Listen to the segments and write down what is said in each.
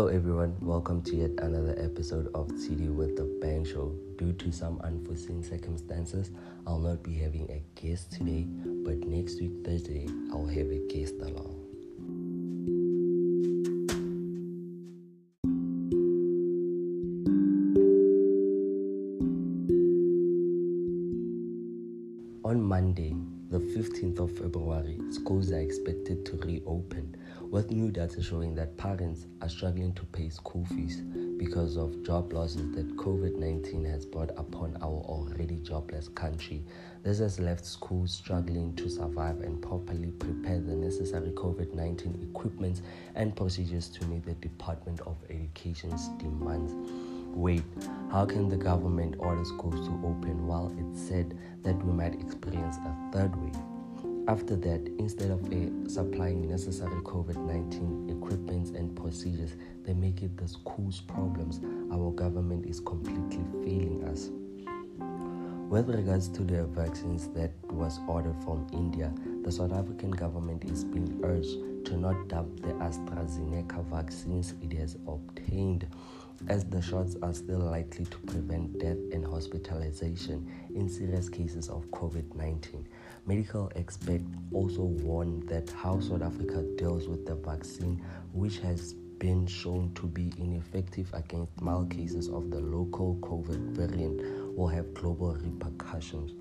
Hello, everyone. Welcome to yet another episode of CD with the Bang Show. Due to some unforeseen circumstances, I'll not be having a guest today, but next week, Thursday, I'll have a guest along. On Monday, the 15th of February, schools are expected to reopen, with new data showing that parents are struggling to pay school fees because of job losses that COVID 19 has brought upon our already jobless country. This has left schools struggling to survive and properly prepare the necessary COVID 19 equipment and procedures to meet the Department of Education's demands. Wait, how can the government order schools to open while it said that we might experience a third wave? After that, instead of supplying necessary COVID 19 equipment and procedures, they make it the school's problems. Our government is completely failing us. With regards to the vaccines that was ordered from India, the South African government is being urged to not dump the AstraZeneca vaccines it has obtained as the shots are still likely to prevent death and hospitalization in serious cases of COVID 19. Medical experts also warn that how South Africa deals with the vaccine, which has been shown to be ineffective against mild cases of the local COVID variant, will have global repercussions.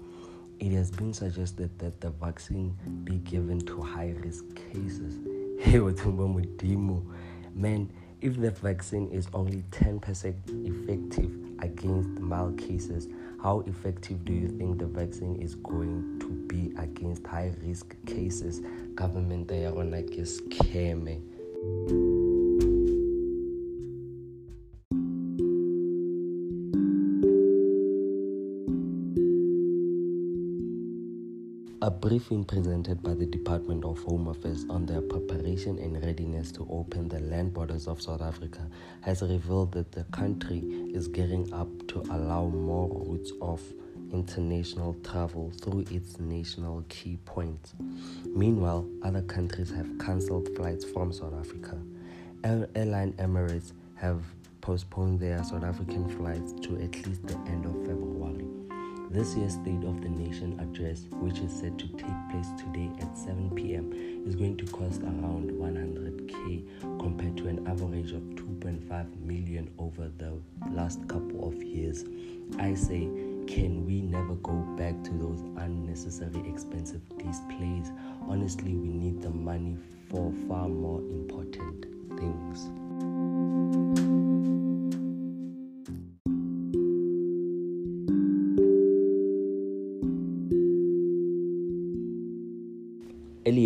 It has been suggested that the vaccine be given to high risk cases. Man, if the vaccine is only 10% effective against mild cases, how effective do you think the vaccine is going to be against high risk cases? Government they are on like a scam. A briefing presented by the Department of Home Affairs on their preparation and readiness to open the land borders of South Africa has revealed that the country is gearing up to allow more routes of international travel through its national key points. Meanwhile, other countries have cancelled flights from South Africa. Airline Emirates have postponed their South African flights to at least the end of February. This year's State of the Nation address, which is set to take place today at 7 pm, is going to cost around 100k compared to an average of 2.5 million over the last couple of years. I say, can we never go back to those unnecessary expensive displays? Honestly, we need the money for far more important things.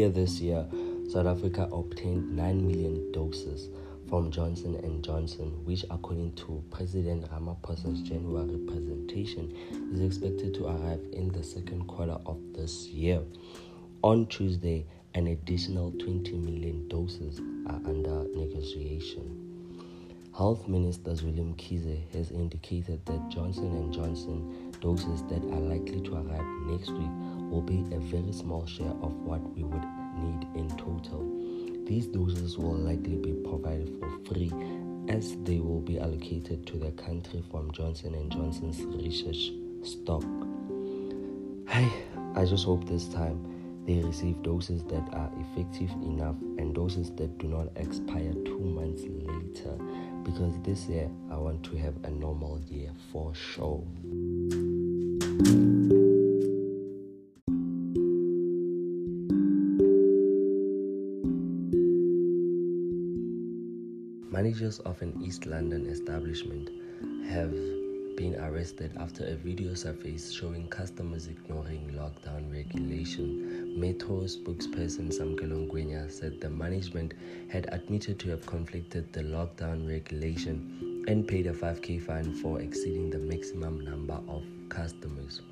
Earlier this year, South Africa obtained 9 million doses from Johnson & Johnson, which according to President Ramaphosa's January presentation is expected to arrive in the second quarter of this year. On Tuesday, an additional 20 million doses are under negotiation. Health Minister Zweli Mkhize has indicated that Johnson & Johnson doses that are likely to arrive next week will be a very small share of what we would need in total. These doses will likely be provided for free as they will be allocated to the country from Johnson & Johnson's research stock. Hey, I just hope this time they receive doses that are effective enough and doses that do not expire two months later because this year I want to have a normal year for sure. Managers of an East London establishment have been arrested after a video surfaced showing customers ignoring lockdown regulation. Metro spokesperson Samkelo Ngwenya said the management had admitted to have conflicted the lockdown regulation and paid a 5k fine for exceeding the maximum number of customers.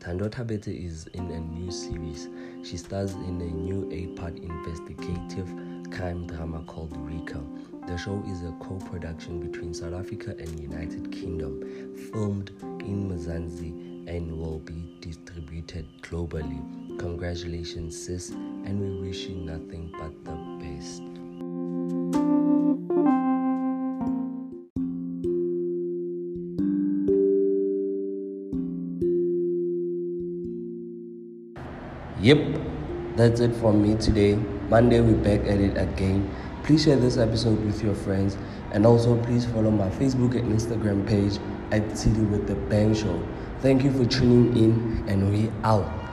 Thando Thabethe is in a new series. She stars in a new eight-part investigative crime drama called Reyka. The show is a co production between South Africa and United Kingdom, filmed in Mzansi and will be distributed globally. Congratulations, sis, and we wish you nothing but the best. Yep, that's it from me today. Monday, we're back at it again. Please share this episode with your friends and also please follow my Facebook and Instagram page at City with the Bang Show. Thank you for tuning in and we out.